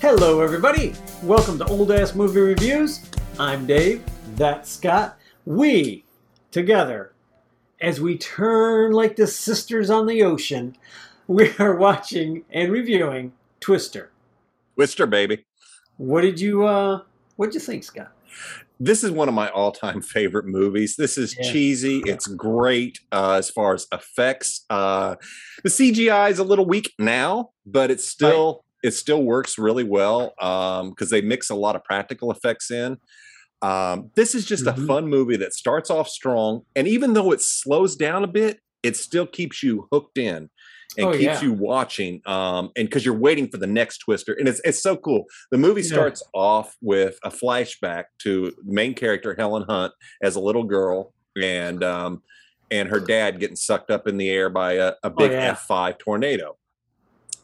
Hello, everybody. Welcome to Old Ass Movie Reviews. I'm Dave. That's Scott. We, together, as we turn like the sisters on the ocean, we are watching and reviewing Twister. Twister, baby. What did you uh what did you think, Scott? This is one of my all-time favorite movies. This is Yeah. cheesy. It's great uh, as far as effects. Uh, the CGI is a little weak now, but it's still it still works really well because they mix a lot of practical effects in. Um, this is just Mhm. a fun movie that starts off strong, and even though it slows down a bit, it still keeps you hooked in and Oh, keeps yeah. you watching. Um, and because you're waiting for the next twister, and it's it's so cool. The movie Yeah. starts off with a flashback to the main character Helen Hunt as a little girl, and um, and her dad getting sucked up in the air by a, a big Oh, yeah. F5 tornado.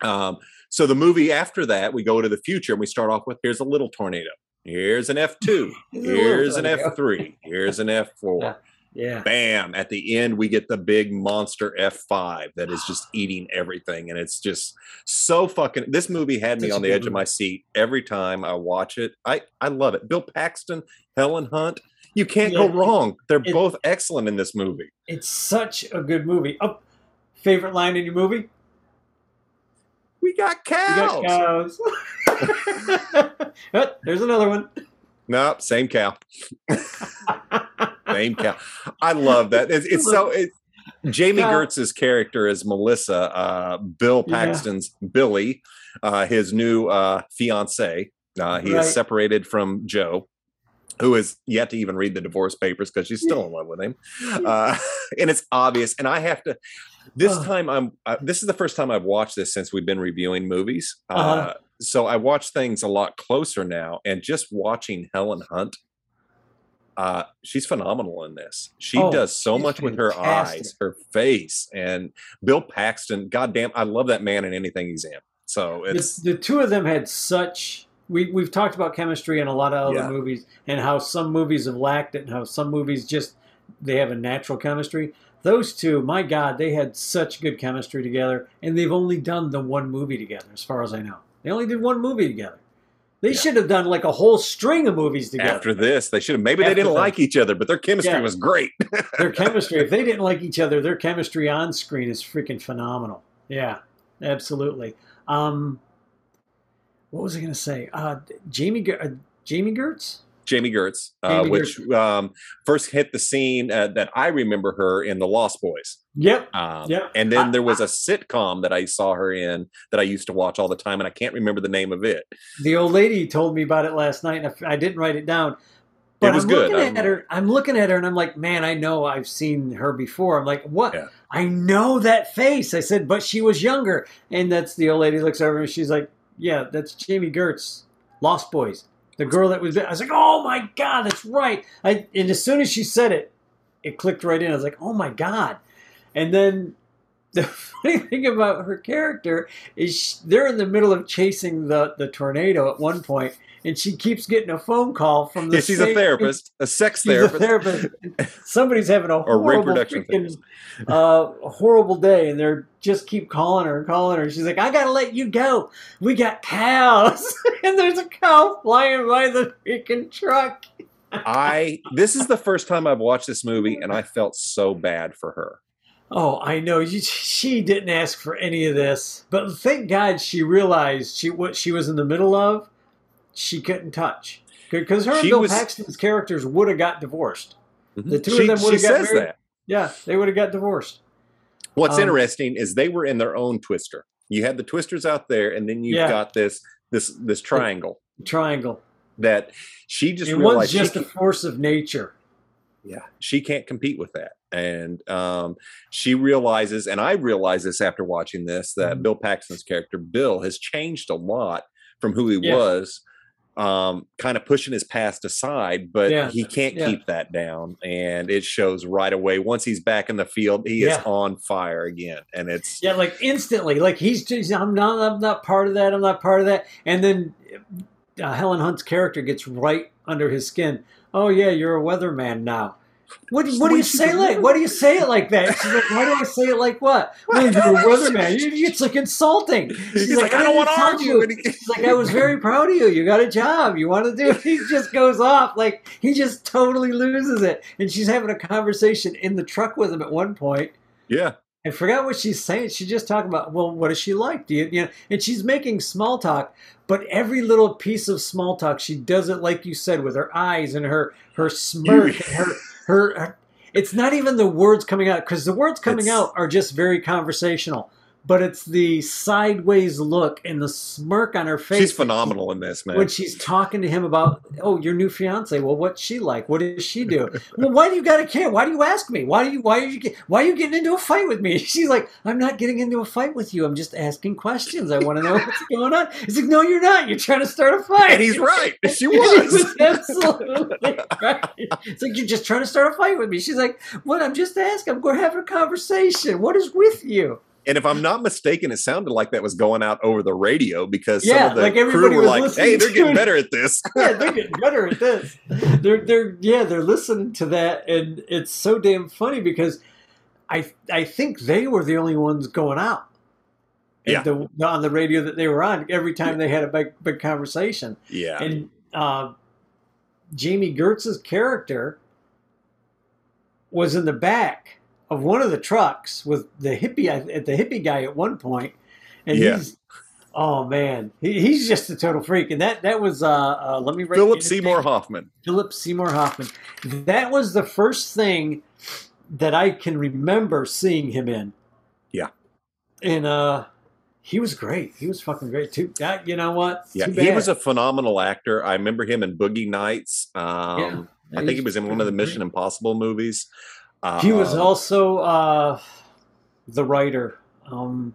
Um, so the movie after that, we go to the future and we start off with here's a little tornado. Here's an F2. Here's a little Here's an. F3. Here's an F4. Yeah. Yeah. Bam. At the end, we get the big monster F5 that is just eating everything. And it's just so fucking. This movie had me on the edge of my seat every time I watch it. I, I love it. Bill Paxton, Helen Hunt. You can't go wrong. They're it- both excellent in this movie. It's such a good movie. Oh, favorite line in your movie? We got You cows. got cows. Oh, there's another one. Nope, same cow. Same cow. I love that. It's, it's so. It, Jami Gertz's character is Melissa. Uh, Bill Yeah. Paxton's Billy, uh, his new uh, fiance. Uh, he Right. is separated from Joe, who is yet to even read the divorce papers because she's still in love with him. Uh, and it's obvious. And I have to. This Ugh. time, I'm. Uh, this is the first time I've watched this since we've been reviewing movies. Uh, Uh-huh. so I watch things a lot closer now, and just watching Helen Hunt uh she's phenomenal in this she Oh, does so much with her eyes her face and bill paxton goddamn i love that man in anything he's in so the, the two of them had such we, we've talked about chemistry in a lot of other Yeah. movies and how some movies have lacked it and how some movies just they have a natural chemistry those two my god they had such good chemistry together and they've only done the one movie together as far as i know. They only did one movie together. They Yeah. should have done like a whole string of movies together. After this they should have maybe After they didn't like each other but their chemistry Yeah. was great. Their chemistry if they didn't like each other their chemistry on screen is freaking phenomenal. Yeah absolutely. Um what was i going to say? Uh jami uh, jami gertz jami gertz uh, Jami which um first hit the scene uh, that i remember her in the lost boys yep um, Yep. and then there was a sitcom that i saw her in that i used to watch all the time and i can't remember the name of it the old lady told me about it last night and I, didn't write it down but was I'm good. looking at her. I'm looking at her, and I'm like, "Man, I know I've seen her before." I'm like, "What? Yeah. I know that face." I said, "But she was younger." And that's the old lady looks over and she's like, "Yeah, that's Jami Gertz, Lost Boys, the girl that was." I was like, "Oh my god, that's right!" I and as soon as she said it, it clicked right in. I was like, "Oh my god!" And then the funny thing about her character is sh they're in the middle of chasing the the tornado at one point, and she keeps getting a phone call from the. yeah, she's a therapist a sex She's a therapist therapist. Somebody's having a horrible, freaking, uh, horrible day, and they're just keep calling her and calling her. She's like, "I gotta let you go. We got cows, and there's a cow flying by the freaking truck." I this is the first time I've watched this movie and I felt so bad for her. Oh, I know. She didn't ask for any of this, but thank God she realized she what she was in the middle of. She couldn't touch because her and Bill was- Paxton's characters would have got divorced. The two she, of them would've got says married. that. Yeah, they would have got divorced. What's Um, interesting is they were in their own twister. You had the twisters out there, and then you've Yeah. got this this this triangle Triangle. that she just and one's realized she, just a force of nature. Yeah she can't compete with that, and um, she realizes, and I realize this after watching this that Mhm. Bill Paxton's character Bill has changed a lot from who he Yeah. was. Um, kind of pushing his past aside, but Yeah. he can't Yeah. keep that down, and it shows right away. Once he's back in the field, he is on fire again, and it's Yeah, like instantly, like he's just I'm not I'm not part of that. I'm not part of that. And then uh, Helen Hunt's character gets right under his skin. Oh yeah, you're a weatherman now. What, what do you say like? What do you say it like that? She's like, why do I say it like what? Well, you're a weatherman. You- It's like insulting. She's He's like, I don't want to tell argue. you." She's like, I was very proud of you. You got a job. You want to do it. He just goes off. Like, he just totally loses it. And she's having a conversation in the truck with him at one point. yeah, I forgot what she's saying. She's just talking about, well, what does she like? Do you, you know? And she's making small talk, but every little piece of small talk, she does it like you said, with her eyes and her her smirk and her her. her it's not even the words coming out because the words coming It's- out are just very conversational. But it's the sideways look and the smirk on her face. she's phenomenal in this, man. When she's talking to him about, oh, your new fiance. Well, what's she like? What does she do? well, why do you gotta care? Why do you ask me? Why do you? Why are you? get- Why are you getting into a fight with me? She's like, I'm not getting into a fight with you. I'm just asking questions. I want to know what's going on. He's like, No, you're not. You're trying to start a fight. and he's right. She He was. was absolutely right. It's like you're just trying to start a fight with me. She's like, "What? I'm just asking. i'm we're having a conversation. What is with you?" And if I'm not mistaken, it sounded like that was going out over the radio because Yeah, some of the like crew were like, "Hey, they're getting better at this." yeah, they're getting better at this. They're they're yeah, they're listening to that, and it's so damn funny because I I think they were the only ones going out. Yeah. the, on the radio that they were on every time they had a big big conversation, yeah, and uh, Jami Gertz's character was in the back of one of the trucks with the hippie at the hippie guy at one point, and Yeah. he's. Oh man, he, he's just a total freak, and that that was uh, uh let me Philip Seymour name. Hoffman. Philip Seymour Hoffman. That was the first thing that I can remember seeing him in. Yeah. And uh he was great. He was fucking great too. That you know what? Yeah, he was a phenomenal actor. I remember him in Boogie Nights. Um, I think he was in one of the Mission Impossible movies. Uh, He was also uh the writer. Um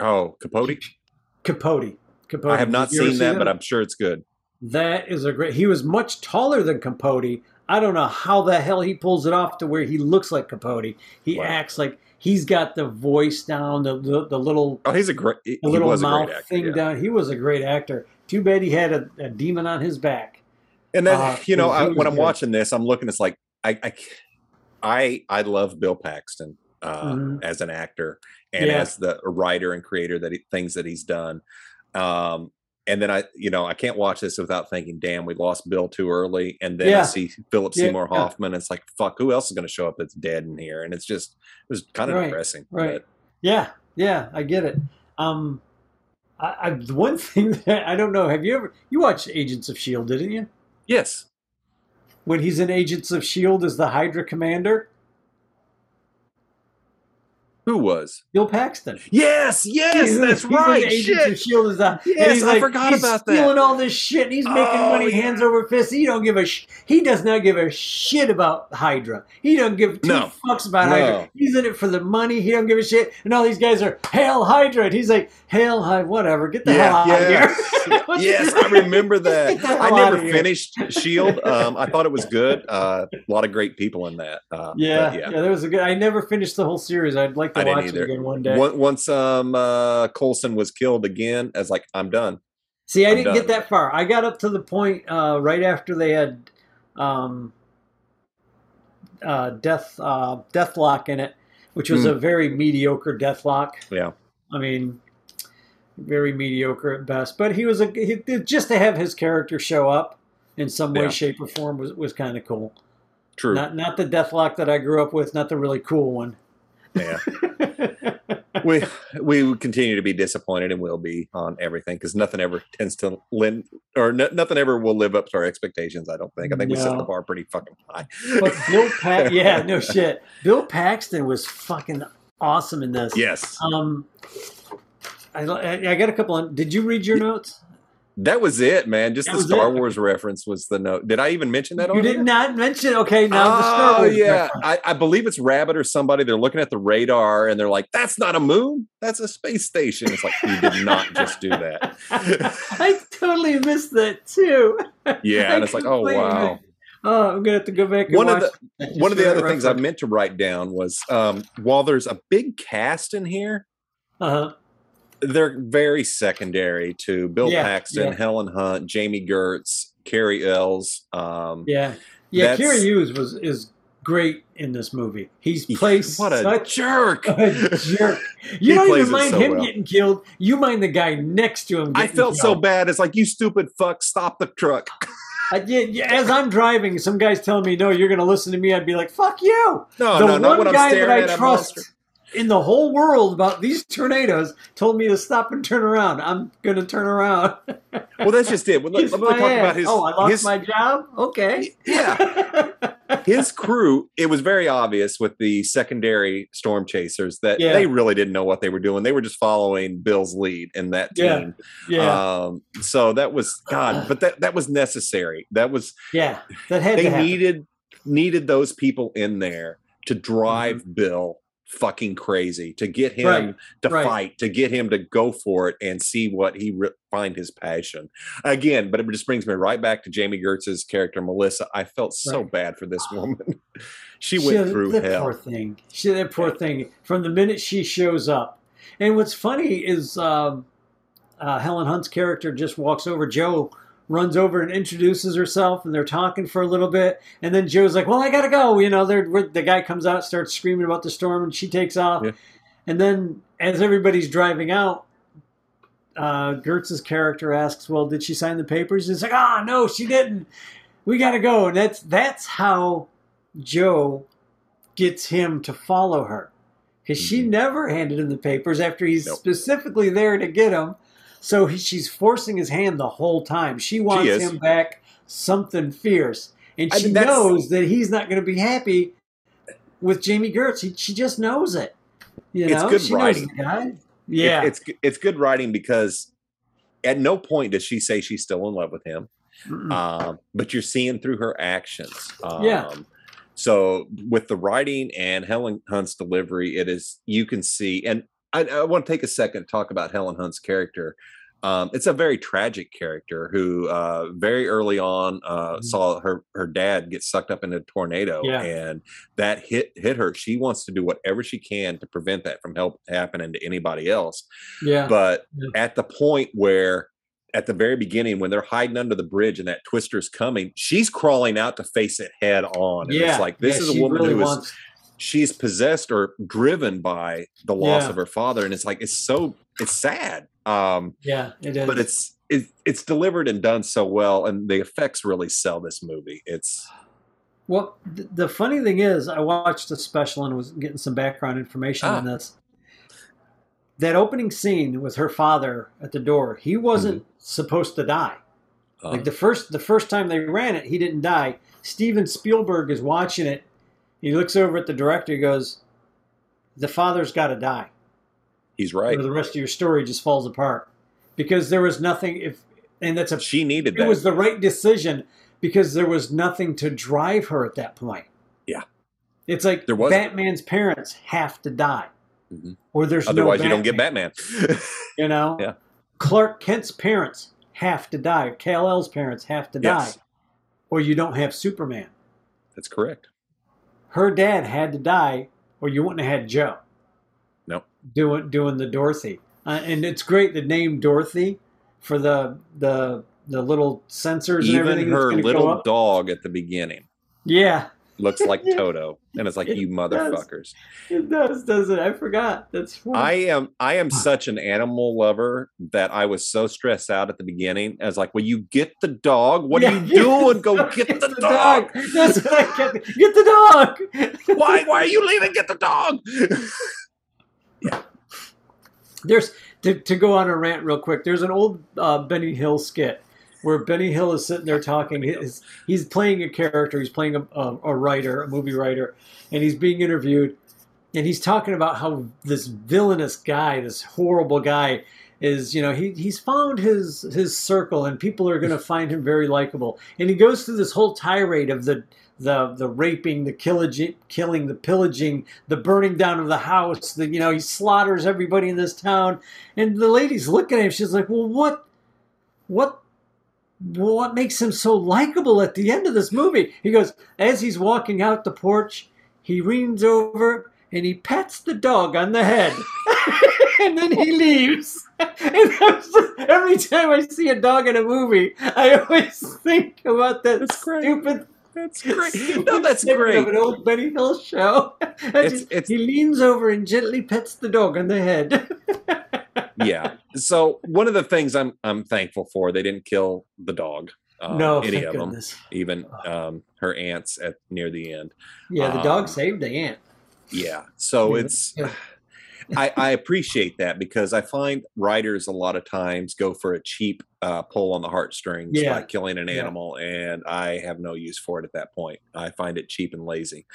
oh Capote. Capote. Capote. I have not Did you ever seen see that, but I'm sure it's good. That is a great. He was much taller than Capote. I don't know how the hell he pulls it off to where he looks like Capote. He Wow. acts like he's got the voice down, the the, the little Oh, he's a great. He the little was a mouth great actor. thing yeah. down. He was a great actor. Too bad he had a, a demon on his back. And then Uh, you know, I, when I'm watching this, I'm looking. It's like I, I, I, I love Bill Paxton uh, Mhm. as an actor and Yeah. as the writer and creator that he, things that he's done. Um, and then I, you know, I can't watch this without thinking, "Damn, we lost Bill too early." And then I see Philip Yeah, Seymour yeah. Hoffman. It's like, fuck, who else is going to show up that's dead in here? And it's just, it was kind of Right, depressing. right. but- Yeah, yeah, I get it. Um, I, I one thing that I don't know. Have you ever you watched Agents of Shield, didn't you? yes. When he's in Agents of Shield as the Hydra commander, Who was? Bill Paxton. Yes, yes, He's that's he's right. Of Shit. Shield is the and Yes, I like, forgot about that. stealing all this shit. And he's making Oh, money yeah. hands over fist. He don't give a sh- he does not give a shit about Hydra. He don't give two No. fucks about No. Hydra. He's in it for the money. He don't give a shit. And all these guys are hail Hydra. And he's like hail Hydra. Whatever. Get the Yeah, hell out yeah. of here. Yes, I remember that. I never finished Shield. Um, I thought it was good. Uh, a lot of great people in that. Uh, Yeah, yeah. yeah, that was a good. I never finished the whole series. I'd like to I didn't either. one day. Once, um, uh, Coulson was killed again, I was like, I'm done. See, I I'm didn't get that far. I got up to the point uh, right after they had um, uh, Death uh, Deathlok in it, which was Hmm. a very mediocre Deathlok. Yeah. I mean, very mediocre at best. But he was a he, just to have his character show up in some way, Yeah. shape, or form was, was kind of cool. True. Not not the Deathlok that I grew up with, not the really cool one. Yeah. we we would continue to be disappointed and will be on everything because nothing ever tends to lend or no, nothing ever will live up to our expectations. I don't think. I think we set the bar pretty fucking high. But Bill Pax, yeah, no shit. Bill Paxton was fucking awesome in this. yes, Um, I, I got a couple. Of, did you read your notes? That was it, man. Just That the Star it? Wars reference was the note. Did I even mention that? You did here? not mention. Okay, now the Star oh Wars. yeah. I, I believe it's Rabbit or somebody. They're looking at the radar and they're like, "That's not a moon. That's a space station." It's like you did not just do that. I totally missed that too. Yeah, and it's like, oh wow. Oh, I'm gonna have to go back and One of the one of the other things I meant to write down was um, while there's a big cast in here, Uh-huh. They're very secondary to Bill Yeah, Paxton, yeah. Helen Hunt, Jami Gertz, Cary Elwes. Um, Yeah, yeah. Cary Elwes was is great in this movie. He's plays what a such jerk! a jerk. You don't even mind so him well. getting killed. You mind the guy next to him. I felt so bad. It's like you stupid fuck, stop the truck. I, yeah, yeah, as I'm driving, some guy's telling me, "No, you're going to listen to me." I'd be like, "Fuck you!" No, the no, not one guy that I trust. In the whole world about these tornadoes told me to stop and turn around. I'm going to turn around. Well, that's just it. Well, let, let me talk ass. about his. oh, I lost his, my job. Okay. Yeah, his crew. It was very obvious with the secondary storm chasers that Yeah. they really didn't know what they were doing. They were just following Bill's lead in that team. yeah, Um, so that was God, but that that was necessary. That was yeah. That had they needed needed those people in there to drive Mm-hmm. Bill fucking crazy to get him Right, to right. fight to get him to go for it and see what he re- find his passion again but it just brings me right back to jami gertz's character melissa i felt so Right. bad for this woman she went through that hell poor thing. She, that poor thing. From the minute she shows up, and what's funny is um, uh, Helen Hunt's character just walks over. Joe runs over and introduces herself, and they're talking for a little bit, and then Joe's like, "Well, I gotta go." You know, they're, the guy comes out, starts screaming about the storm, and she takes off. Yeah. And then, as everybody's driving out, uh, Gertz's character asks, "Well, did she sign the papers?" He's like, "Ah, no, she didn't. We gotta go." And that's that's how Joe gets him to follow her because she Mhm. never handed him the papers after he's Nope. specifically there to get him. So he, she's forcing his hand the whole time. She wants is. him back something fierce, and I she mean, knows that he's not going to be happy with Jami Gertz. He, she just knows it. You It's know, good she writing. knows the guy. It- Yeah, it's it's good writing because at no point does she say she's still in love with him um, but you're seeing through her actions. Um, Yeah. So with the writing and Helen Hunt's delivery, it is you can see, and I, I want to take a second to talk about Helen Hunt's character. Um, it's a very tragic character who uh, very early on uh, Mhm. saw her her dad get sucked up in a tornado, Yeah. and that hit hit her. She wants to do whatever she can to prevent that from help happening to anybody else. yeah, But Yeah. at the point where, at the very beginning, when they're hiding under the bridge and that twister's coming, she's crawling out to face it head on. And yeah. it's like this yeah, is a woman really who is wants. She's possessed or driven by the loss Yeah. of her father, and it's like it's so it's sad. Um, Yeah, it is. but it's it, it's delivered and done so well, and the effects really sell this movie. It's Well, th- the funny thing is, I watched a special and was getting some background information Ah. on this. That opening scene with her father at the door, he wasn't supposed to die. uh, Like the first the first time they ran it, he didn't die. Steven Spielberg is watching it. He looks over at the director. He goes, "The father's got to die, he's right. or the rest of your story just falls apart." Because there was nothing. If and that's a She needed that it that. was the right decision because there was nothing to drive her at that point. Yeah. It's like There wasn't. Batman's parents have to die. Mhm. Or there's Otherwise, no you don't get Batman. You know? Yeah. Clark Kent's parents have to die. Kal-El's parents have to Yes. die. Or you don't have Superman. That's correct. Her dad had to die or you wouldn't have had Joe. Nope. Doing doing the Dorothy. Uh, and it's great the name Dorothy for the the the little sensors and Even everything her little dog at the beginning Yeah. Looks like Toto, and it's like It you does. motherfuckers. It does, does it? I forgot. That's funny. I am I am such an animal lover that I was so stressed out at the beginning. I was like, "Will you get the dog? What Yeah, are you doing? Go get the, dog! That's what I kept. Get the dog. Why why are you leaving? Get the dog!" Yeah. There's to, to go on a rant real quick. There's an old uh, Benny Hill skit where Benny Hill is sitting there talking. He's, he's playing a character. He's playing a, a, a writer, a movie writer, and he's being interviewed. And he's talking about how this villainous guy, this horrible guy, is you know he he's found his his circle, and people are going to find him very likable. And he goes through this whole tirade of the the the raping, the killaging, killing, the pillaging, the burning down of the house. The you know he slaughters everybody in this town, and the lady's looking at him. She's like, "Well, what, what, what makes him so likable at the end of this movie?" He goes, as he's walking out the porch, he leans over and he pats the dog on the head, and then he leaves. And just, every time I see a dog in a movie, I always think about that That's great. stupid That's great. No, that's great. Of an old Benny Hill show. It's- it's- he leans over and gently pets the dog on the head. Yeah. So one of the things I'm I'm thankful for, they didn't kill the dog. Um, no, any thank of them, goodness. even um, her aunts at near the end. Yeah, the dog Um, saved the ant. Yeah. So Yeah, it's yeah. I, I appreciate that because I find writers a lot of times go for a cheap uh, pull on the heartstrings Yeah. by killing an Yeah. animal, and I have no use for it at that point. I find it cheap and lazy.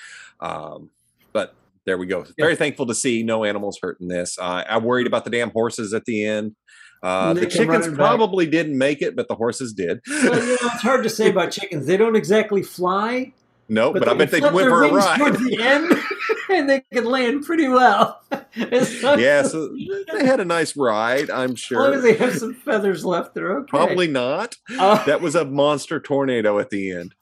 Um, but there we go. Very thankful to see no animals hurt in this. Uh, I worried about the damn horses at the end. Uh, the chickens running back. probably didn't make it, but the horses did. Well, you know, it's hard to say about chickens. They don't exactly fly, no, but, I can bet they went their for a ride. towards the end, and they can land pretty well. Yeah, so they had a nice ride, I'm as long as sure. they have some feathers left, they're okay. Probably not. Uh, That was a monster tornado at the end.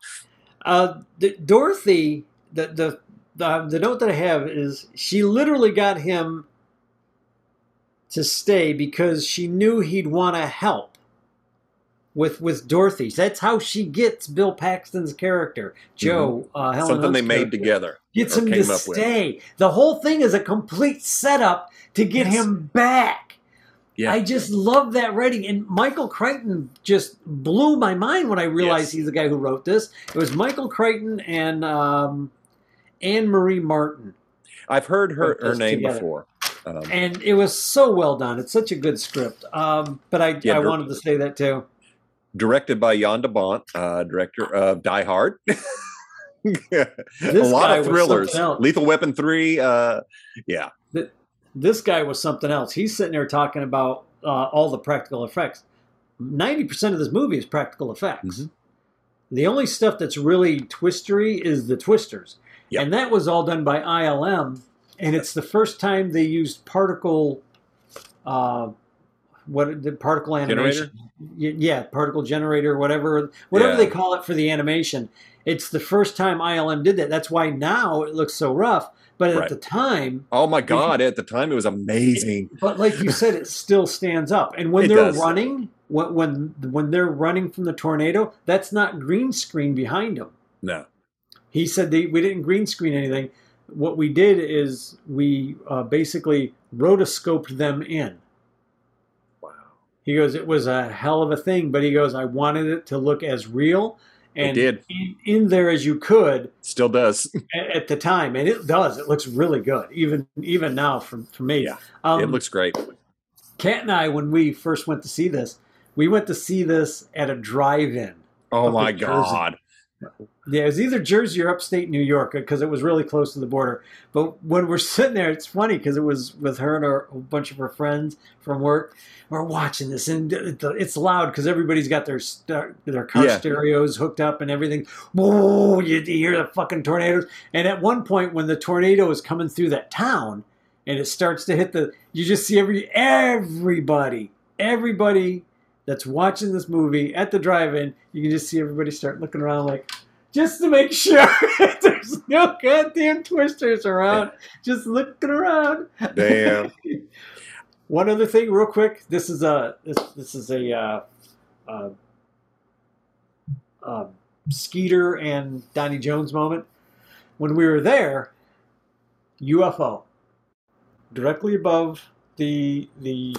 Uh, the, Dorothy, the, the the the note that I have is she literally got him to stay because she knew he'd want to help with with Dorothy. That's how she gets Bill Paxton's character, Joe. Uh, Helen Mm-hmm. Something Hunt's they made together. Gets him to up with. stay. The whole thing is a complete setup to get Yes. him back. Yeah. I just love that writing. And Michael Crichton just blew my mind when I realized Yes. he's the guy who wrote this. It was Michael Crichton and um, Anne Marie Martin. I've heard her, her name together. before. Um, And it was so well done. It's such a good script. Um, but I, Yeah, I wanted to say that too. directed by Jan de Bont, uh, director of Die Hard. a lot of thrillers. Lethal Weapon 3. Uh, yeah. This guy was something else. He's sitting there talking about uh, all the practical effects. 90% of this movie is practical effects. Mhm. The only stuff that's really twistery is the twisters. Yep. And that was all done by ILM. And it's the first time they used particle, uh, what the particle animation. Y- Yeah, particle generator, whatever, whatever Yeah. they call it for the animation. It's the first time ILM did that. That's why now it looks so rough. But at Right. the time, Oh my God. At the time, it was amazing. but like you said, it still stands up. And when It they're does. running, when, when when they're running from the tornado, that's not green screen behind them. No. He said they, we didn't green screen anything. What we did is we uh, basically rotoscoped them in. Wow. He goes, it was a hell of a thing, but he goes, I wanted it to look as real It and did. In, in there as you could Still does. at, at the time, and it does. It looks really good, even even now for for me. Yeah. Um, it looks great. Kat and I, when we first went to see this, we went to see this at a drive-in. Oh my god! Jersey. Yeah, it was either Jersey or upstate New York because it was really close to the border. But when we're sitting there, it's funny because it was with her and her, a bunch of her friends from work. We're watching this, and it's loud because everybody's got their uh, their car Yeah. stereos hooked up and everything. Whoa! You, you hear the fucking tornadoes. And at one point, when the tornado is coming through that town, and it starts to hit the, you just see every everybody, everybody that's watching this movie at the drive-in. You can just see everybody start looking around like just to make sure there's no goddamn twisters around. Just looking around. Damn. One other thing, real quick. This is a this, this is a uh, uh, uh, Skeeter and Donnie Jones moment. When we were there, UFO directly above the the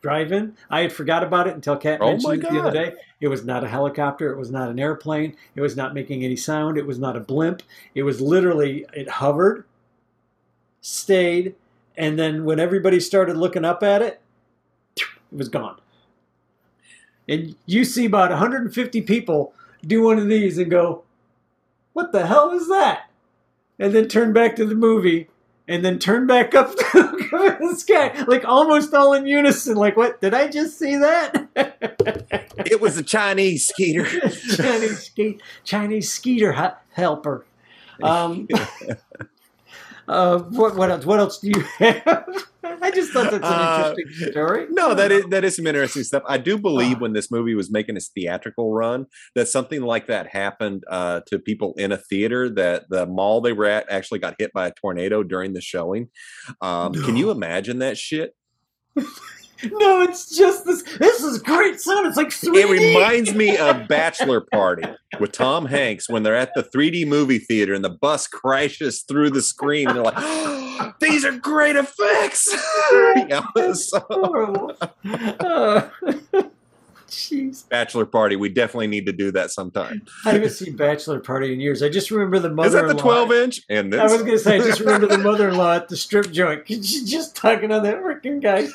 drive-in. I had forgot about it until Kat Oh mentioned it the other day. It was not a helicopter. It was not an airplane. It was not making any sound. It was not a blimp. It was literally it hovered, stayed, and then when everybody started looking up at it, it was gone. And you see about 150 people do one of these and go, "What the hell is that?" And then turn back to the movie and then turn back up to the sky, like almost all in unison. Like, what? Did I just see that? it was a Chinese skeeter. Chinese ske- Chinese skeeter helper. Um, uh, what, what else? What else do you have? I just thought that's an Uh, interesting story. No, that is that is some interesting stuff. I do believe Ah. when this movie was making its theatrical run, that something like that happened uh, to people in a theater. That the mall they were at actually got hit by a tornado during the showing. Um, Can you imagine that shit? No, it's just this. This is great sound. It's like 3D. It reminds me of Bachelor Party with Tom Hanks when they're at the 3D movie theater and the bus crashes through the screen. And they're like, oh, "These are great effects." yeah, so, horrible. Oh. Jeez. Bachelor Party. We definitely need to do that sometime. I haven't seen Bachelor Party in years. I just remember the mother. Is that the 12 inch? And I was going to say, I just remember the mother-in-law at the strip joint. She's just tugging on that freaking guy.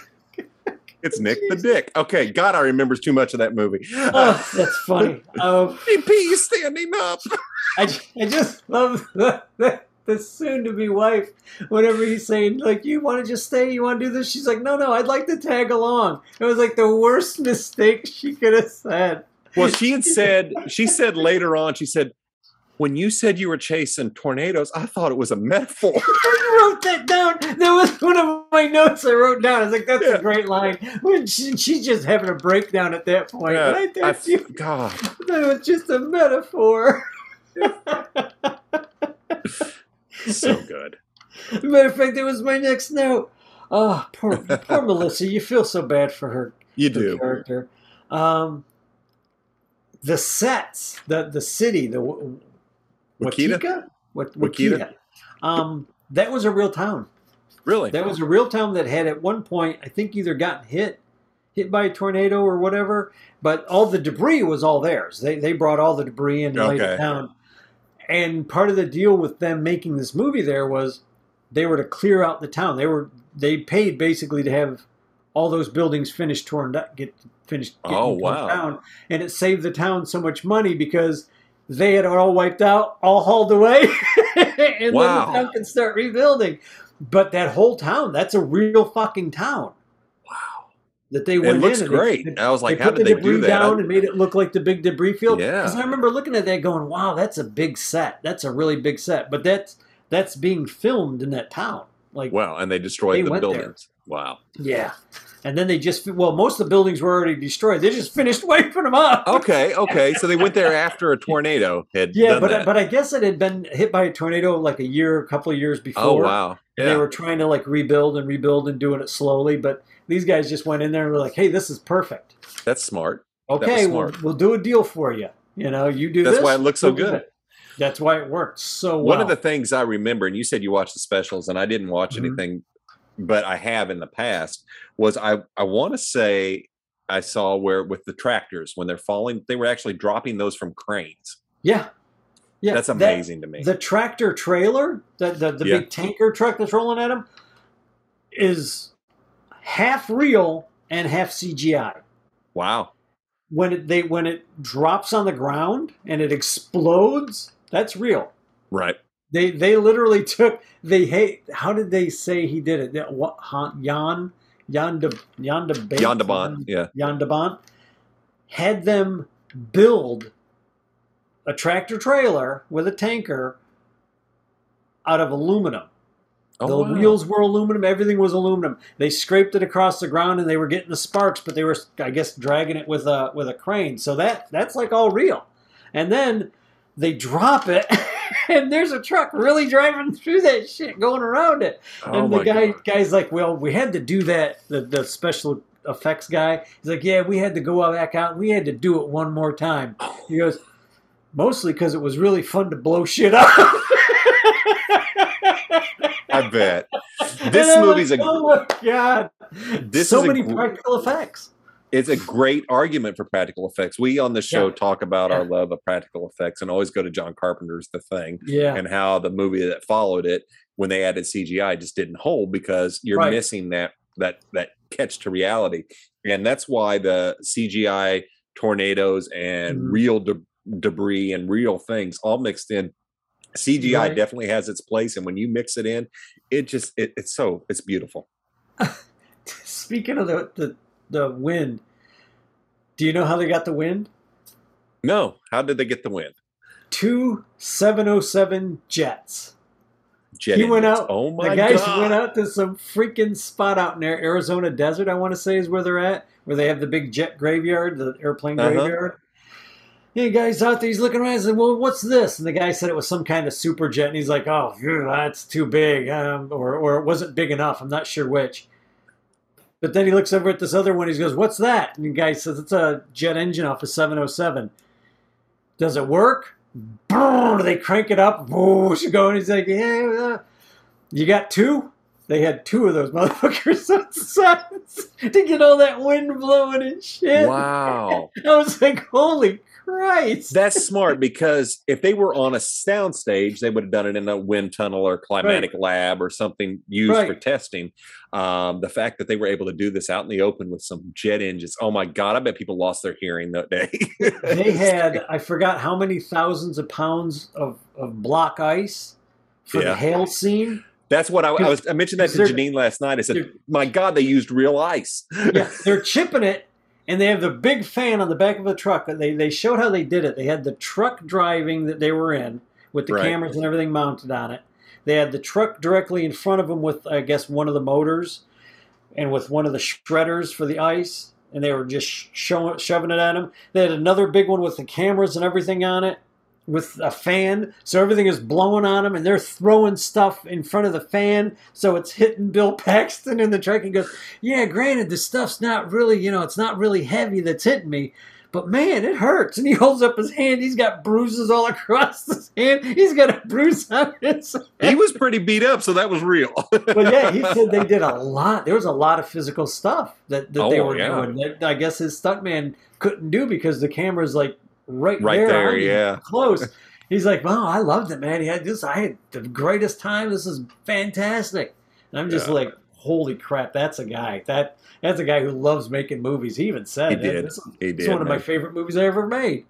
It's Nick the Dick. Okay, God, I remembers too much of that movie. Oh, that's funny. Um, EP is standing up. I, I just love the, the, the soon-to-be wife. Whenever he's saying, like, you want to just stay? You want to do this? She's like, no, no, I'd like to tag along. It was like the worst mistake she could have said. Well, she had said, she said later on, she said, when you said you were chasing tornadoes, I thought it was a metaphor. I wrote that down. That was one of my notes I wrote down. I was like, that's Yeah. a great line. When she, she's just having a breakdown at that point. Yeah, there, I- she- God, that was just a metaphor. so good. Matter of fact, that was my next note. Oh, poor, poor Melissa. You feel so bad for her, You her do. character. Um, the sets, the the city, the Wakita? What Wakita? Wakita. Um, that was a real town. Really? That was a real town that had at one point, I think, either gotten hit, hit by a tornado or whatever. But all the debris was all theirs. They they brought all the debris and laid Okay. it down. And part of the deal with them making this movie there was they were to clear out the town. They were they paid basically to have all those buildings finished torn down, get finished. Oh, wow. Down. And it saved the town so much money because they had all wiped out, all hauled away, and Wow. then the town can start rebuilding. But that whole town, that's a real fucking town wow. that they went It looks in. great. They, I was like, they how put did the they do that? down and made it look like the big debris field. Yeah. 'Cause I remember looking at that going, wow, that's a big set. That's a really big set. But that's that's being filmed in that town. Like Wow. And they destroyed They the went there. buildings. Wow. yeah. And then they just well, most of the buildings were already destroyed. They just finished wiping them up. Okay. Okay. So they went there after a tornado had Yeah, done but that. but I guess it had been hit by a tornado like a year, a couple of years before. oh, wow. And they were trying to like rebuild and rebuild and doing it slowly. But these guys just went in there and were like, "Hey, this is perfect. That's smart. Okay, we'll, we'll do a deal for you. You know, you do That's this. why it looks so good. that." That's why it worked so well. One of the things I remember, and you said you watched the specials, and I didn't watch Mhm. anything, but I have in the past, was I, I want to say I saw where with the tractors, when they're falling, they were actually dropping those from cranes. yeah, yeah, That's that- amazing to me. The tractor trailer, the the, the Yeah. big tanker truck that's rolling at them is half real and half CGI. wow. When it they when it drops on the ground and it explodes, that's real. Right. They they literally took they hate how did they say he did it? That what Jan Jan de Jan de Ba- Yondabont. Yeah. Jan de Bont had them build a tractor trailer with a tanker out of aluminum. Oh, the wow. wheels were aluminum, everything was aluminum. They scraped it across the ground and they were getting the sparks, but they were I guess dragging it with a with a crane. So that that's like all real. And then they drop it and there's a truck really driving through that shit going around it. Oh, and the guy God. guy's like, "Well, we had to do that." The the special effects guy, he's like, "Yeah, we had to go back out. We had to do it one more time." He goes, "Mostly because it was really fun to blow shit up." I bet. This movie's like, a oh my god! This so is a many gr- practical effects. It's a great argument for practical effects. We on the show Yeah. talk about our love of practical effects and always go to John Carpenter's The Thing Yeah, and how the movie that followed it when they added CGI just didn't hold because you're Right. missing that that that catch to reality. And that's why the CGI tornadoes and Mhm. real de- debris and real things all mixed in. CGI Right. definitely has its place and when you mix it in, it just it, it's so it's beautiful. Speaking of the, the the wind, do you know how they got the wind? No, how did they get the win? Two 707 jets. Jet he went out. Oh my the guys god. went out to some freaking spot out in there, Arizona desert. I want to say is where they're at, where they have the big jet graveyard, the airplane Uh-huh. graveyard. Yeah, guy's out there. He's looking around. He's like, "Well, what's this?" And the guy said it was some kind of super jet, and he's like, "Oh, that's too big, um, or or it wasn't big enough. I'm not sure which." But then he looks over at this other one. He goes, "What's that?" And the guy says, "It's a jet engine off a 707." Does it work? Brrr, they crank it up. Whoosh, going. He's like, "Yeah, uh, you got two? They had two of those motherfuckers on to get all that wind blowing and shit. Wow. I was like, "Holy Christ!" That's smart because if they were on a sound stage, they would have done it in a wind tunnel or climatic lab or something used for testing. Um, the fact that they were able to do this out in the open with some jet engines, oh my god! I bet people lost their hearing that day. they had I forgot how many thousands of pounds of, of block ice for Yeah. the hail scene. That's what I, I was. I mentioned that to Janine last night. I said, "My God, they used real ice." Yeah, they're chipping it, and they have the big fan on the back of the truck. They they showed how they did it. They had the truck driving that they were in with the Right. cameras and everything mounted on it. They had the truck directly in front of them with I guess one of the motors, and with one of the shredders for the ice. And they were just showing, shoving it at them. They had another big one with the cameras and everything on it, with a fan, so everything is blowing on them, and they're throwing stuff in front of the fan, so it's hitting Bill Paxton in the truck. He goes, "Yeah, granted, the stuff's not really, you know, it's not really heavy that's hitting me." But man, it hurts. And he holds up his hand. He's got bruises all across his hand. He's got a bruise on his he was pretty beat up, so that was real. but yeah, he said they did a lot. There was a lot of physical stuff that, that they Oh, were yeah. doing that I guess his stuntman couldn't do because the camera's like right, Right there, there, yeah. close. He's like, "Wow, I loved it, man. He had this. I had the greatest time. This is fantastic." And I'm just Yeah. like, "Holy crap, that's a guy. That that's a guy who loves making movies." He even said He did. This, he it's did. one of my favorite movies I ever made.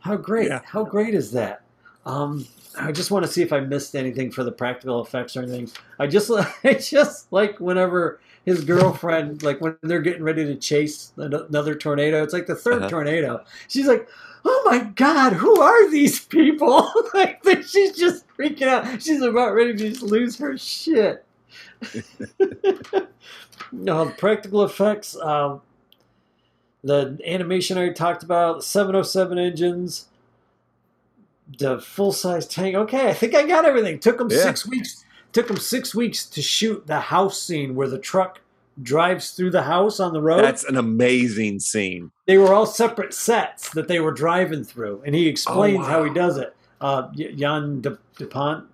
How great! Yeah. How great is that? Um, I just want to see if I missed anything for the practical effects or anything. I just, I just like whenever his girlfriend, like when they're getting ready to chase another tornado. It's like the 3rd Uh-huh. tornado. She's like, "Oh my god, who are these people?" like she's just freaking out. She's about ready to just lose her shit. no, the practical effects. Um, the animation I talked about, the 707 engines, the full size tank. Okay, I think I got everything. Took them Yeah. six weeks. Took them six weeks to shoot the house scene where the truck drives through the house on the road. That's an amazing scene. they were all separate sets that they were driving through, and he explains how he does it. Uh, Jan De- Dupont,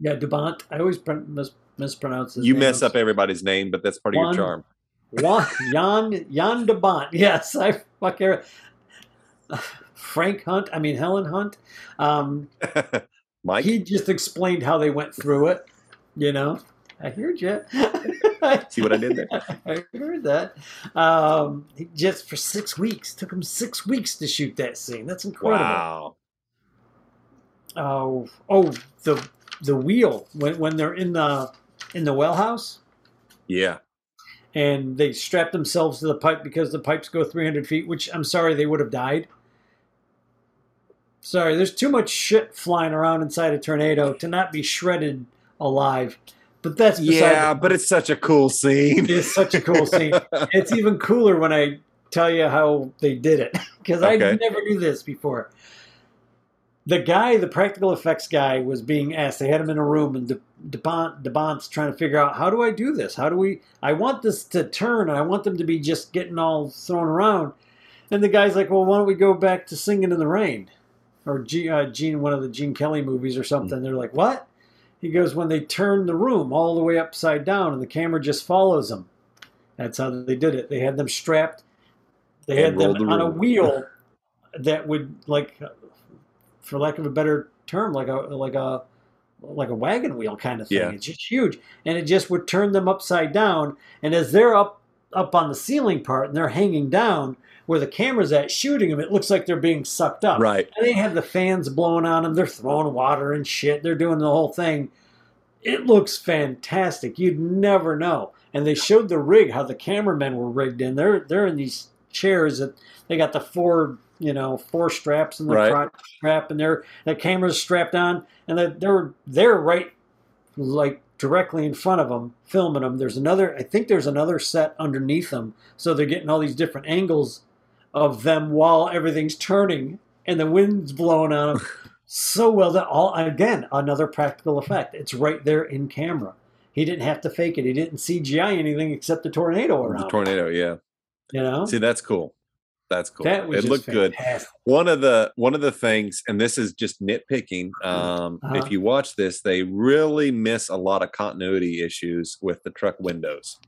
yeah, Dupont. I always pron- mis- mispronounce his you name. mess up everybody's name, but that's part of your charm. Juan, Jan Jan de Bont. Yes, I fuck Frank Hunt. I mean Helen Hunt. Um, Mike, he just explained how they went through it. You know, I heard you. see what I did there? I heard that. Um, just for six weeks took him six weeks to shoot that scene. That's incredible. Wow. Oh, oh, the the wheel when when they're in the in the well house. Yeah. and they strap themselves to the pipe because the pipes go 300 feet, which I'm sorry they would have died. Sorry, there's too much shit flying around inside a tornado to not be shredded alive. But that's Yeah, but it's such a cool scene. it is such a cool scene. It's even cooler when I tell you how they did it because I never knew this before. The guy, the practical effects guy, was being asked. They had him in a room, and De- DeBont, DeBont's trying to figure out how do I do this? How do we? I want this to turn, and I want them to be just getting all thrown around. And the guy's like, "Well, why don't we go back to Singing in the Rain, or G, uh, Gene, one of the Gene Kelly movies or something?" They're like, "What?" He goes, "When they turn the room all the way upside down, and the camera just follows them." That's how they did it. They had them strapped. They had them the on a wheel that would, like, for lack of a better term, like a like a like a wagon wheel kind of thing. Yeah. It's just huge, and it just would turn them upside down. And as they're up up on the ceiling part and they're hanging down where the camera's at shooting them, it looks like they're being sucked up. right. And they have the fans blowing on them. They're throwing water and shit. They're doing the whole thing. It looks fantastic. You'd never know. And they showed the rig, how the cameramen were rigged in. They're they're in these chairs that they got the four, you know, four straps in the Right. crotch strap, and they're the camera's strapped on, and that they're they're right like directly in front of them, filming them. There's another, I think there's another set underneath them, so they're getting all these different angles of them while everything's turning and the wind's blowing on them. so well that all again another practical effect. It's right there in camera, he didn't have to fake it. He didn't CGI anything except the tornado around. The tornado, yeah. You know, See, that's cool. That's cool. that was it looked good. One of the one of the things, and this is just nitpicking. Um, Uh-huh. If you watch this, they really miss a lot of continuity issues with the truck windows.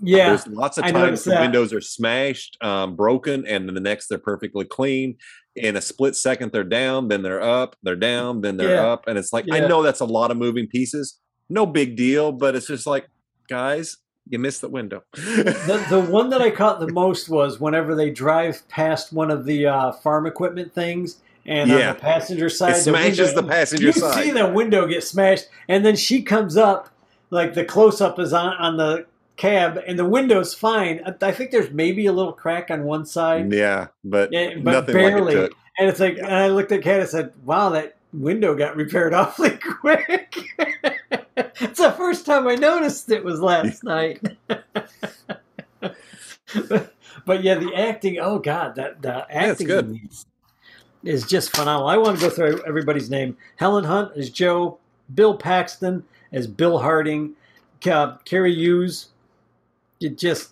Yeah, There's lots of times the windows are smashed, um, broken, and then the next they're perfectly clean. In a split second, they're down, then they're up, they're down, then they're Yeah. up, and it's like I know that's a lot of moving pieces. No big deal, but it's just like, guys, you missed the window. the the one that I caught the most was whenever they drive past one of the uh, farm equipment things, and Yeah. on the passenger side, it the smashes window- the passenger you side. see the window get smashed, and then she comes up, like the close up is on on the cab, and the window's fine. I, think there's maybe a little crack on one side, yeah, but, Yeah, but nothing barely. like it and it's like, and I looked at Kat and said, "Wow, that window got repaired awfully quick." it's the first time I noticed it was last night. but, but yeah, the acting. Oh God, that the acting good. is just phenomenal. I want to go through everybody's name. Helen Hunt as Joe, Bill Paxton as Bill Harding, Ca- Cary Elwes. It just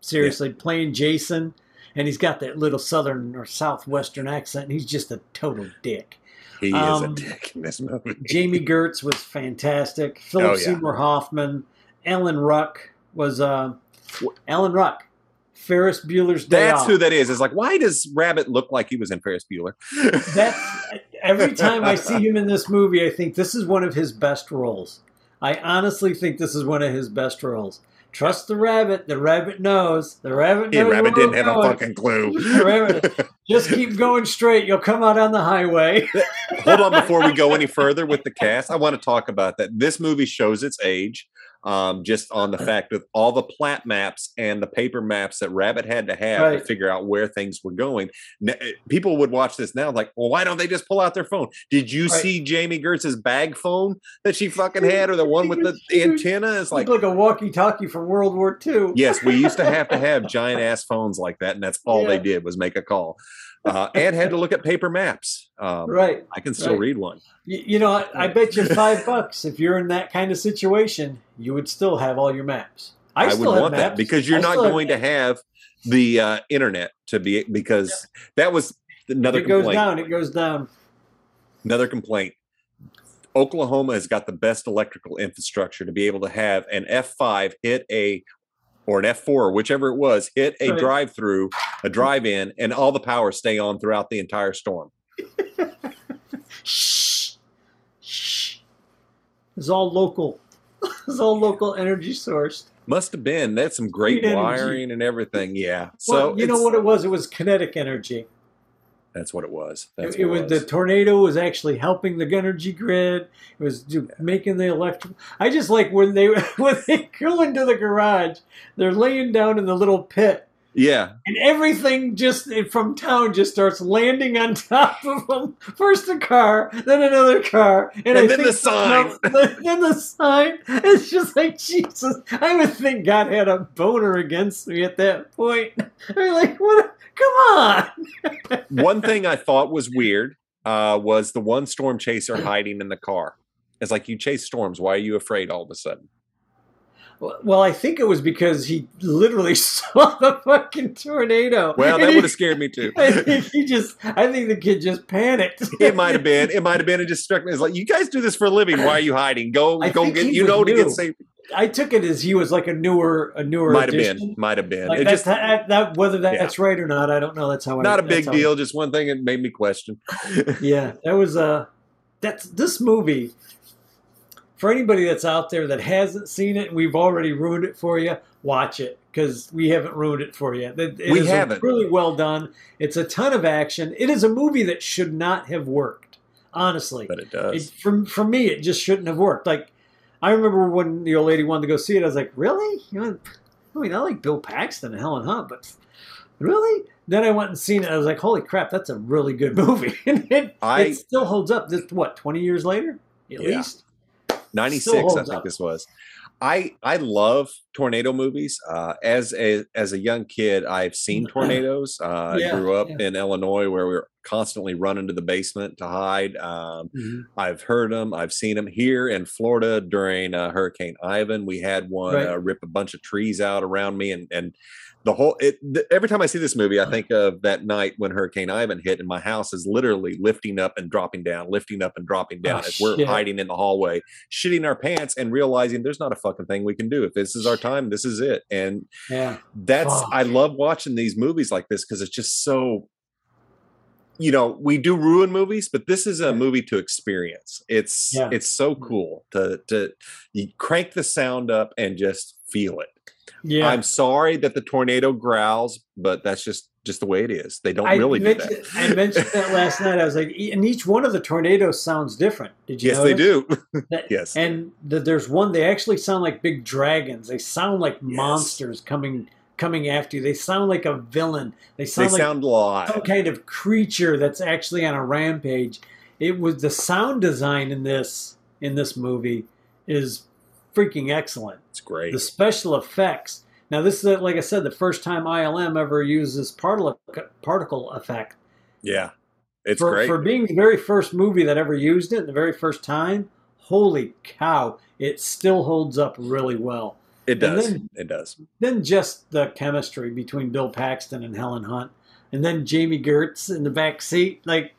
seriously playing Jason, and he's got that little southern or southwestern accent. And he's just a total dick. He is Um, a dick in this movie. Jami Gertz was fantastic. Philip Oh, yeah. Seymour Hoffman, Alan Ruck was uh, Alan Ruck. Ferris Bueller's Day That's Off. who that is. It's like, why does Rabbit look like he was in Ferris Bueller? That's every time I see him in this movie, I think this is one of his best roles. I honestly think this is one of his best roles. Trust the rabbit. The rabbit knows. The rabbit knows. Rabbit didn't have we're a fucking clue. The rabbit- Just keep going straight. You'll come out on the highway. Hold on before we go any further with the cast. I want to talk about that. This movie shows its age. Um, just on the fact of all the plat maps and the paper maps that Rabbit had to have to figure out where things were going. N- eh, People would watch this now, like, well, why don't they just pull out their phone? Did you Right. see Jami Gertz's bag phone that she fucking had, or the one with the antenna? It's Like, like, like a walkie-talkie from World War II. yes, we used to have to have giant ass phones like that, and that's all they did was make a call, uh, and had to look at paper maps. Um, Right. I can still Right. read one. You, you know, I, I bet you five bucks if you're in that kind of situation, you would still have all your maps. I, I, would still have want that because you're I not still have going to have the uh, internet to be because that was another it goes complaint. down, it goes down. Another complaint. Oklahoma has got the best electrical infrastructure to be able to have an F5 hit a or an F4, whichever it was, hit a drive-through, a drive-in, and all the power stay on throughout the entire storm. Shh. Shh. It's all local. It's all local energy sourced. Must have been. That's some great Green energy. wiring and everything. Yeah. So you know what it was? It was kinetic energy. That's what it was. That's It, it was the tornado was actually helping the energy grid. It was making the electric. I just like when they when they go into the garage, they're laying down in the little pit, yeah. and everything just from town just starts landing on top of them. First a car, then another car, and, And then the sign. Then the sign. It's just like Jesus. I would think God had a boner against me at that point. I'm like, what? Come on. one thing I thought was weird uh, was the one storm chaser hiding in the car. It's like you chase storms. Why are you afraid all of a sudden? Well, I think it was because he literally saw the fucking tornado. Well, that would have scared me too. I think he just. I think the kid just panicked. It might have been. It might have been. It just struck me. It's like you guys do this for a living. Why are you hiding? Go, I go get. You know to get safe. I took it as he was like a newer, a newer. Might have been. Might have been. Like It just that, that whether Yeah. that's right or not, I don't know. That's how. I, not a big how I- deal. Just one thing it made me question. yeah, that was a. That's this movie. For anybody that's out there that hasn't seen it, and we've already ruined it for you. Watch it because we haven't ruined it for you. It- it We is haven't. It's really well done. It's a ton of action. It is a movie that should not have worked. Honestly, but it it, does. for for me, it just shouldn't have worked. Like I remember when the old lady wanted to go see it, I was like, really? You know, I mean, I like Bill Paxton and Helen Hunt, but really? Then I went and seen it. I was like, holy crap, that's a really good movie. and it, I- it still holds up. This what twenty years later, at Yeah. least. Ninety still six. I think up. this was. I I love tornado movies. Uh, as a as a young kid, I've seen tornadoes. Uh, Yeah, I grew up yeah. in Illinois, where we were constantly running to the basement to hide. Um, Mhm. I've heard them. I've seen them here in Florida during uh, Hurricane Ivan. We had one Right. uh, rip a bunch of trees out around me, and and the whole. It, th- every time I see this movie, I think of that night when Hurricane Ivan hit, and my house is literally lifting up and dropping down, lifting up and dropping oh, down Oh, as we're shit. hiding in the hallway, shitting our pants, and realizing there's not a fucking thing we can do. If this is our time, this is it. And Yeah. that's. I love watching these movies like this because it's just so you know we do ruin movies but this is a movie to experience it's Yeah. it's so mm-hmm. cool to to you crank the sound up and just feel it Yeah. i'm sorry that the tornado growls but that's just just the way it is they don't I really do that I mentioned that last night. I was like, e- and each one of the tornadoes sounds different. Did you? yes they do That- yes And the, there's one. They actually sound like big dragons. They sound like monsters coming coming after you. They sound like a villain. They they sound like sound live some kind of creature that's actually on a rampage. It was the sound design in this in this movie is freaking excellent. it's great The special effects. Now this is like I said, the first time ILM ever uses particle particle effect. yeah it's for, great for being the very first movie that ever used it, the very first time. Holy cow! It still holds up really well. it does then- it does Then just the chemistry between Bill Paxton and Helen Hunt, and then Jami Gertz in the back seat. Like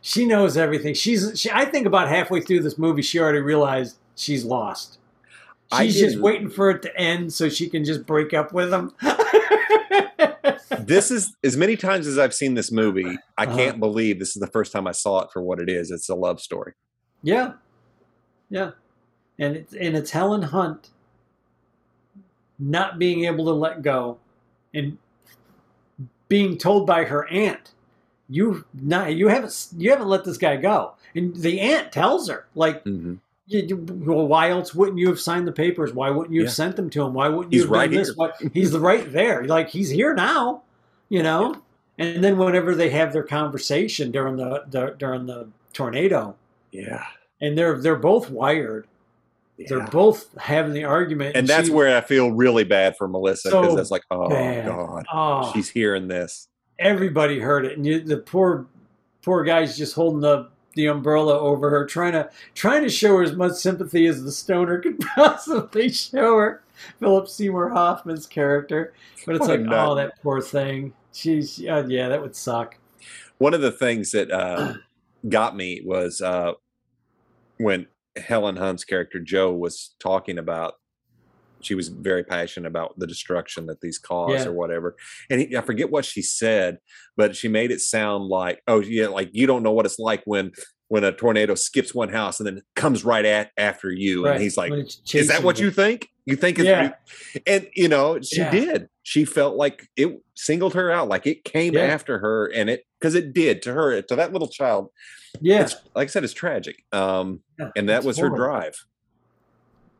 she knows everything. She's. She, I think about halfway through this movie, she already realized she's lost. She's just waiting for it to end so she can just break up with him. this is as many times as I've seen this movie, I Uh-huh. can't believe this is the first time I saw it for what it is. It's a love story. Yeah, yeah, and it's and it's Helen Hunt not being able to let go, and being told by her aunt, "You not you haven't you haven't let this guy go," and the aunt tells her like. Mm-hmm. You, you- well, why else wouldn't you have signed the papers? Why wouldn't you have sent them to him? Why wouldn't you He's have done right this? here. Why, he's right there. Like he's here now, you know. And then whenever they have their conversation during the, the during the tornado, Yeah. and they're they're both wired. They're both having the argument, And that's she- where I feel really bad for Melissa because So that's like, oh bad. god, oh, she's hearing this. everybody heard it, and you, the poor poor guy's just holding the the umbrella over her, trying to trying to show her as much sympathy as the stoner could possibly show her. Philip Seymour Hoffman's character, but it's What like, oh, that poor thing. She's uh, yeah, that would suck. One of the things that uh, got me was uh, when Helen Hunt's character Joe was talking about. She was very passionate about the destruction that these cause Yeah. or whatever, and he, I forget what she said, but she made it sound like, "Oh yeah, like you don't know what it's like when when a tornado skips one house and then comes right at after you." Right. And he's like, is that what you think? You think it's Yeah. and you know, she Yeah. did. She felt like it singled her out, like it came Yeah. after her, and it because it did to her, to that little child. Yeah, It's like I said, it's tragic. Um, Yeah, and that was her drive.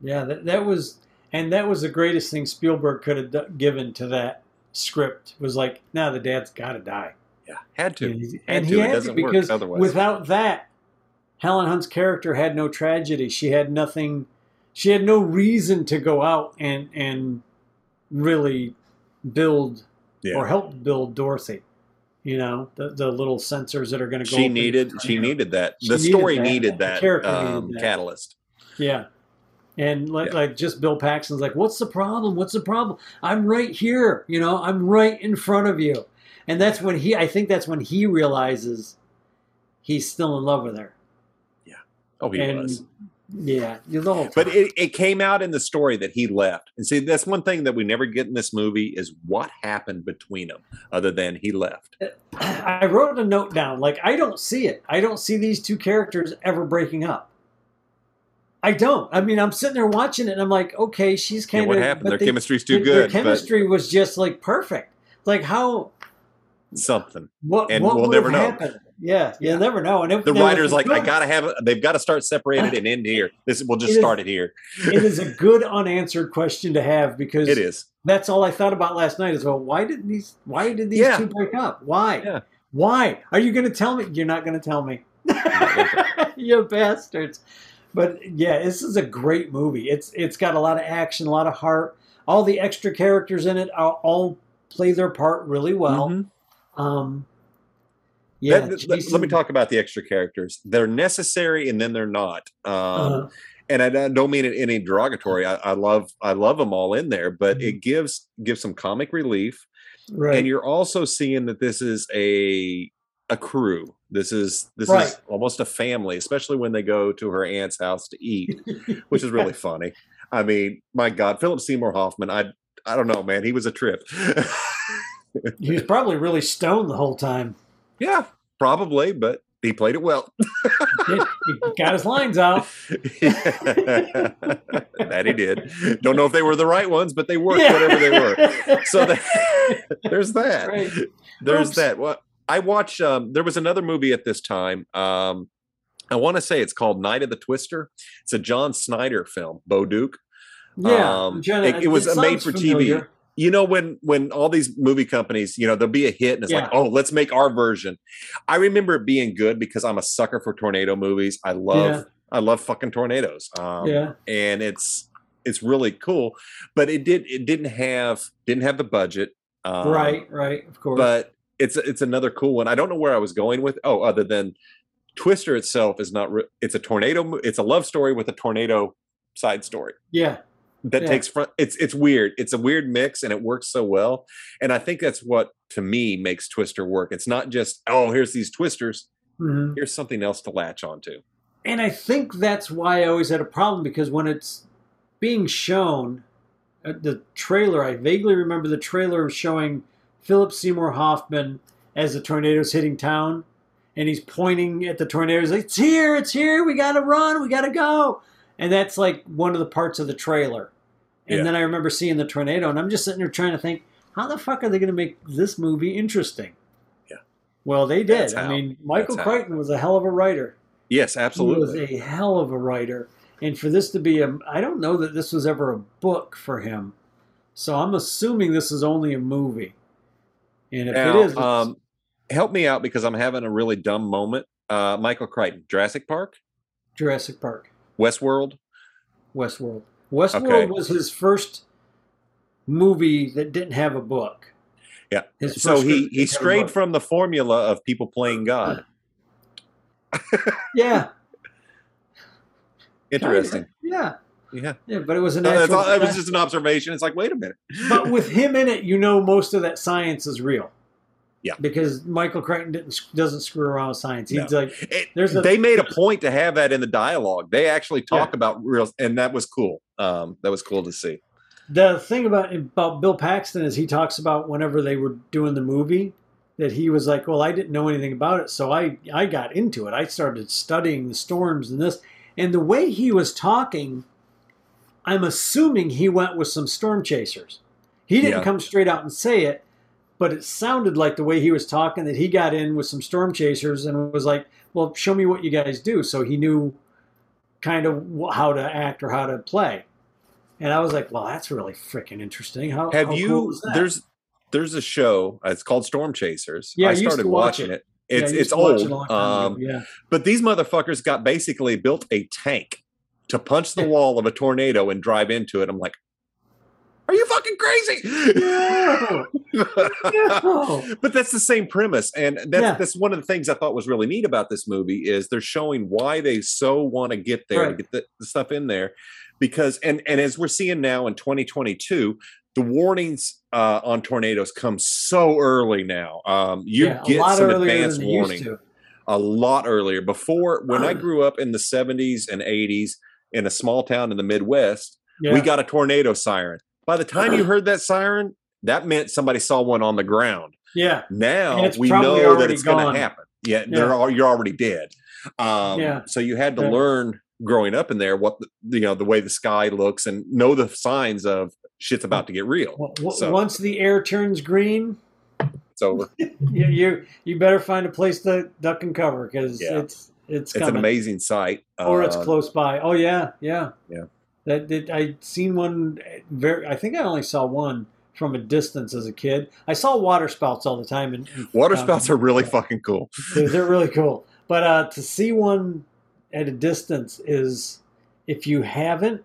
Yeah, that, that was, and that was the greatest thing Spielberg could have d- given to that script was like, now the dad's got to die. Yeah, had to. And, he- Had and to. he It had to because otherwise. without that, Helen Hunt's character had no tragedy. She had nothing. She had no reason to go out and and really build Yeah. or help build Dorothy. You know, the the little sensors that are going to go. She up in the needed. She needed that. The needed story that. needed that, character needed um, that. catalyst. Yeah. And like, Yeah. like just Bill Paxton's like, what's the problem? What's the problem? I'm right here. You know, I'm right in front of you. And that's when he, I think that's when he realizes he's still in love with her. Yeah. Oh, he and was. yeah, the whole time. But it, it came out in the story that he left. And see, that's one thing that we never get in this movie is what happened between them, other than he left. Uh, I wrote a note down. Like, I don't see it. I don't see these two characters ever breaking up. I don't. I mean, I'm sitting there watching it and I'm like, okay, she's Yeah, kind of. what happened? Their chemistry's too good. Their chemistry was just like perfect. Like, how. something. What, And what we'll never know. happened? Yeah, Yeah. you'll never know. And if The writer's like, I gotta have it. They've got to start separated and end here. This we'll just It is- start it here. it is a good unanswered question to have because It is. that's all I thought about last night. Is well, why didn't these? Why did these Yeah. two break up? Why? Yeah. Why are you going to tell me? You're not going to tell me. you bastards. But yeah, this is a great movie. It's it's got a lot of action, a lot of heart. All the extra characters in it are, all play their part really well. Mhm. Um, Yeah, That- let- let me talk about the extra characters. They're necessary and then they're not. Um, Uh-huh. and I don't- don't mean it any derogatory. I, I love I love them all in there, but Mhm. it gives gives some comic relief, right. and you're also seeing that this is a a crew. This is this Right. is almost a family, especially when they go to her aunt's house to eat, which is really funny. I mean, my God, Philip Seymour Hoffman. I I don't know, man. He was a trip. he was probably really stoned the whole time. yeah, probably, but he played it well. He he got his lines out. that he did. Don't know if they were the right ones, but they worked whatever they were. So there's that. Right. There's Oops. that. Well, I watched. Um, there was another movie at this time. Um, I want to say it's called Night of the Twister. It's a John Schneider film. Bo Duke. Yeah, Um, it- it was sounds made for TV. You know when when all these movie companies, you know, there'll be a hit and it's like, oh, let's make our version. I remember it being good because I'm a sucker for tornado movies. I love Yeah. I love fucking tornadoes. Um, yeah, and it's it's really cool but it did it didn't have didn't have the budget um, right, right, of course. but it's it's another cool one. I don't know where i was going with oh other than twister itself is not re- it's a tornado it's a love story with a tornado side story. Yeah, that Yeah. takes front it's it's weird. It's a weird mix and it works so well. And i think that's what to me makes twister work. It's not just oh here's these twisters. Mhm. here's something else to latch onto. And I think that's why I always had a problem because when it's being shown, uh, the trailer, I vaguely remember the trailer showing Philip Seymour Hoffman as the tornado's hitting town, and he's pointing at the tornadoes like, "It's here! It's here! We gotta run! We gotta go!" And that's like one of the parts of the trailer. And Yeah. then I remember seeing the tornado, and I'm just sitting there trying to think, how the fuck are they going to make this movie interesting? Yeah. Well, they did. I mean, Michael That's how. Crichton was a hell of a writer. yes absolutely. He was a hell of a writer. And for this to be a, I don't know that this was ever a book for him. So I'm assuming this is only a movie. And if Now, it is, um, help me out because I'm having a really dumb moment. Uh, Michael Crichton, Jurassic Park, Jurassic Park, Westworld. Westworld. Westworld Okay. was his first movie that didn't have a book. Yeah. His So he he didn't have a strayed from the formula of people playing God. Yeah. Interesting. Yeah. Yeah. Yeah. But it was a No, that's all, it was just an observation. It's like, wait a minute. but with him in it, you know most of that science is real. Yeah. Because Michael Crichton didn't doesn't screw around with science. He's No. like, It- There's a- they made a point to have that in the dialogue. They actually talk Yeah. about real, and that was cool. Um, that was cool to see. The thing about about Bill Paxton is he talks about whenever they were doing the movie that he was like, "Well, I didn't know anything about it, so I I got into it. I started studying the storms and this." And the way he was talking, I'm assuming he went with some storm chasers. He didn't Yeah. come straight out and say it, but it sounded like the way he was talking that he got in with some storm chasers and was like, "Well, show me what you guys do." So he knew kind of how to act or how to play. And I was like, "Well, that's really freaking interesting." How Have how you? cool there's there's a show. uh, It's called Storm Chasers. Yeah, I I used to started watch watching it. it. It's used it's it old. time Um, yeah. But these motherfuckers got basically built a tank to punch the wall of a tornado and drive into it. I'm like, are you fucking crazy? No, no. but that's the same premise, and that's Yeah. that's one of the things I thought was really neat about this movie is they're showing why they so want to get there, Right. to get the, the stuff in there, because and and as we're seeing now in 2022. The warnings uh, on tornadoes come so early now. Um, you yeah, get some advanced warning a lot earlier. Before, when I grew up in the 70s and 80s in a small town in the Midwest, Yeah. we got a tornado siren. By the time you heard that siren, that meant somebody saw one on the ground. yeah, Now we know that it's going to happen. Yeah, Yeah. all, you're already dead. Um, Yeah. So you had to Yeah. learn growing up in there what the, you know the way the sky looks and know the signs of shit's about to get real. Well, So- once the air turns green, It's over. you you, you better find a place to duck and cover because Yeah. it's it's It's an amazing sight. or it's Uh, close by. Oh yeah, yeah, Yeah. That did I seen one very? I think I only saw one from a distance as a kid. I saw water spouts all the time. And Water spouts are really fucking cool. they're, they're really cool. But uh, to see one at a distance is, if you haven't,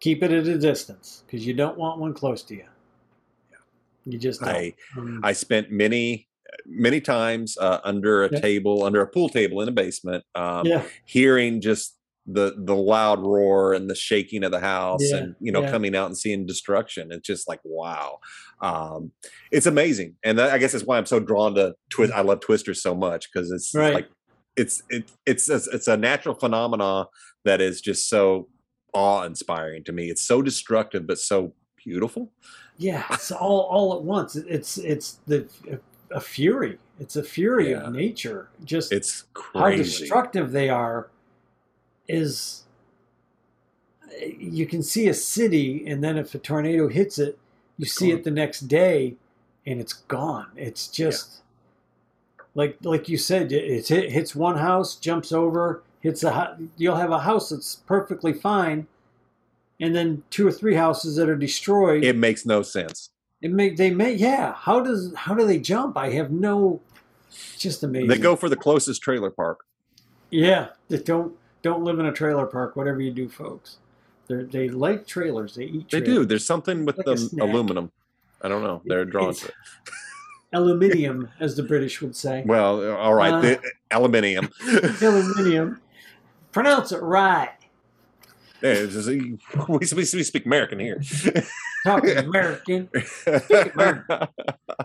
keep it at a distance because you don't want one close to you. You just don't. I Um, I spent many many times uh, under a Yeah. table, under a pool table in a basement, um, yeah, hearing just the the loud roar and the shaking of the house, Yeah, and you know yeah. coming out and seeing destruction. It's just like wow, um, it's amazing, and that, I guess that's why I'm so drawn to twist. I love Twister so much because it's Right. like it's it, it's a, it's a natural phenomena that is just so awe inspiring to me. It's so destructive but so beautiful. yeah. It's all all at once. It's it's the a fury. It's a fury Yeah. of nature. Just It's how destructive they are is you can see a city and then if a tornado hits it you It's see gone. it the next day and it's gone it's just like like you said it it hits one house jumps over hits a you'll have a house that's perfectly fine and then two or three houses that are destroyed It makes no sense. It may they may yeah how does how do they jump i have no just amazing They go for the closest trailer park. Yeah, they don't don't live in a trailer park. Whatever you do, folks, they they like trailers. They eat. They do. There's something with Like the aluminum. I don't know. They're drawn to it. Aluminium, as the British would say. Well, all right. Uh, the aluminium. Aluminium. Pronounce it right. Yeah, just- we, we, we speak American here. Talking American.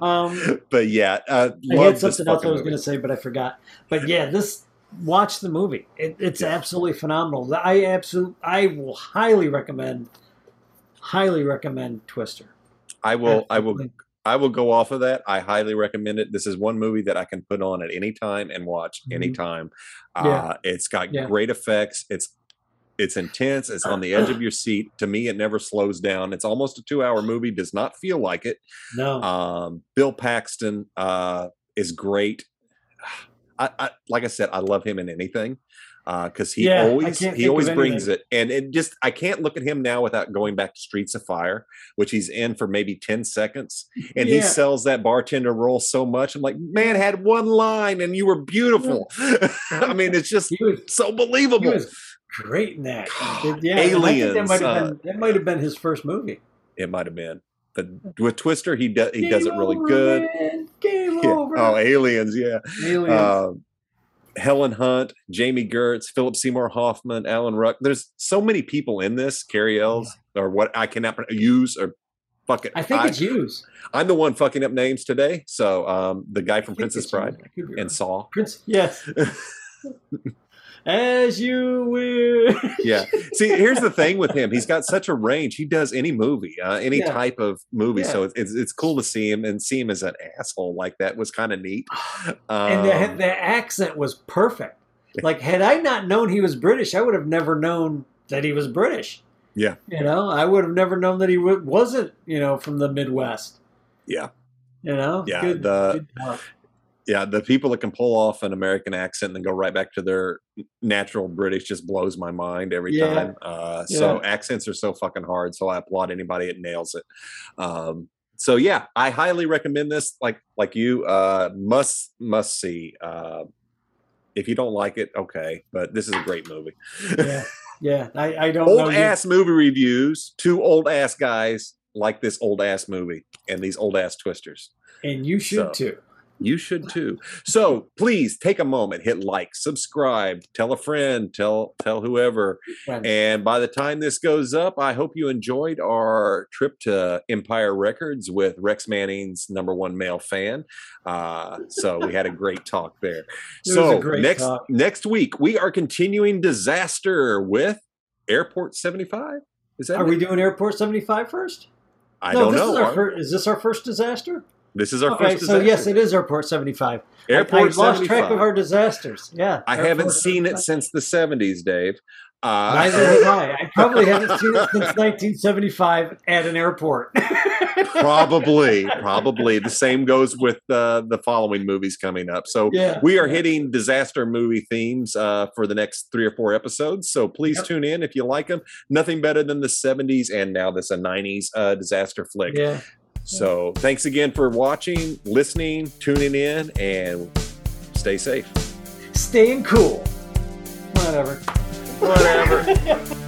Um, but yeah, uh, I had something else I was going to say, but I forgot. But yeah, this watch the movie. It, it's absolutely phenomenal. I absolutely, I will highly recommend, highly recommend Twister. I will. I will. I will go off of that. I highly recommend it. This is one movie that I can put on at any time and watch Mhm. anytime. Yeah. Uh, it's got Yeah. great effects. It's it's intense. It's on the edge of your seat. To me, it never slows down. It's almost a two-hour movie. Does not feel like it. No, Um, Bill Paxton uh, is great. I, I like I said, I love him in anything because he Yeah, always he always brings it, and it just I can't look at him now without going back to Streets of Fire, which he's in for maybe ten seconds, and he sells that bartender role so much. I'm like, man, had one line and you were beautiful. I mean, it's just was so He believable. was great in that. God, yeah, I think that Aliens, might have uh, been that might have been his first movie. It might have been, but with Twister, he does he Game does it really over, good. man. Game Yeah. over. Oh, aliens, yeah. Aliens. um, Helen Hunt, Jami Gertz, Philip Seymour Hoffman, Alan Ruck. There's so many people in this. Cary Ells, or what I cannot use or fuck it. I think it's used. I'm the one fucking up names today. So um, the guy from Princess Bride used. I could be wrong. and Saw. Prince. Yes. As you will. Yeah. See, here's the thing with him. He's got such a range. He does any movie, uh, any Yeah. type of movie. Yeah. So it's, it's it's cool to see him and see him as an asshole like that was kind of neat. and the, Um, the accent was perfect. Like, had I not known he was British, I would have never known that he was British. Yeah. You know, I would have never known that he w- wasn't, you know, from the Midwest. Yeah. You know? Yeah, Good, the- good yeah, the people that can pull off an American accent and then go right back to their natural British just blows my mind every Yeah. time. Uh, So accents are so fucking hard. So I applaud anybody that nails it. Um, so yeah, I highly recommend this. Like like you, uh, must must see. Uh, if you don't like it, okay, but this is a great movie. Yeah. Yeah. I, I don't know. old you- ass movie reviews. Two old ass guys like this old ass movie and these old ass twisters. And you should So, too. You should too. So please take a moment, hit like, subscribe, tell a friend, tell tell whoever. And by the time this goes up, I hope you enjoyed our trip to Empire Records with Rex Manning's number one male fan. Uh, so we had a great talk there. It so next talk. next week we are continuing disaster with Airport 75. Is that Are it? we doing Airport 75 first? I no, don't know. Is our Are- is this our first disaster? This is our okay, first so yes, it is Airport 75. I- Airport I, lost 75. track of our disasters. Yeah. I Airport haven't seen 75. it since the 70s, Dave. Uh, Neither have I. I probably haven't seen it since 1975 at an airport. probably, probably. The same goes with uh, the following movies coming up. So yeah. we are hitting disaster movie themes uh, for the next three or four episodes. So please Yep. tune in if you like them. Nothing better than the 70s and now this a 90s uh, disaster flick. Yeah. So thanks again for watching, listening, tuning in, and stay safe. Staying cool. Whatever. Whatever.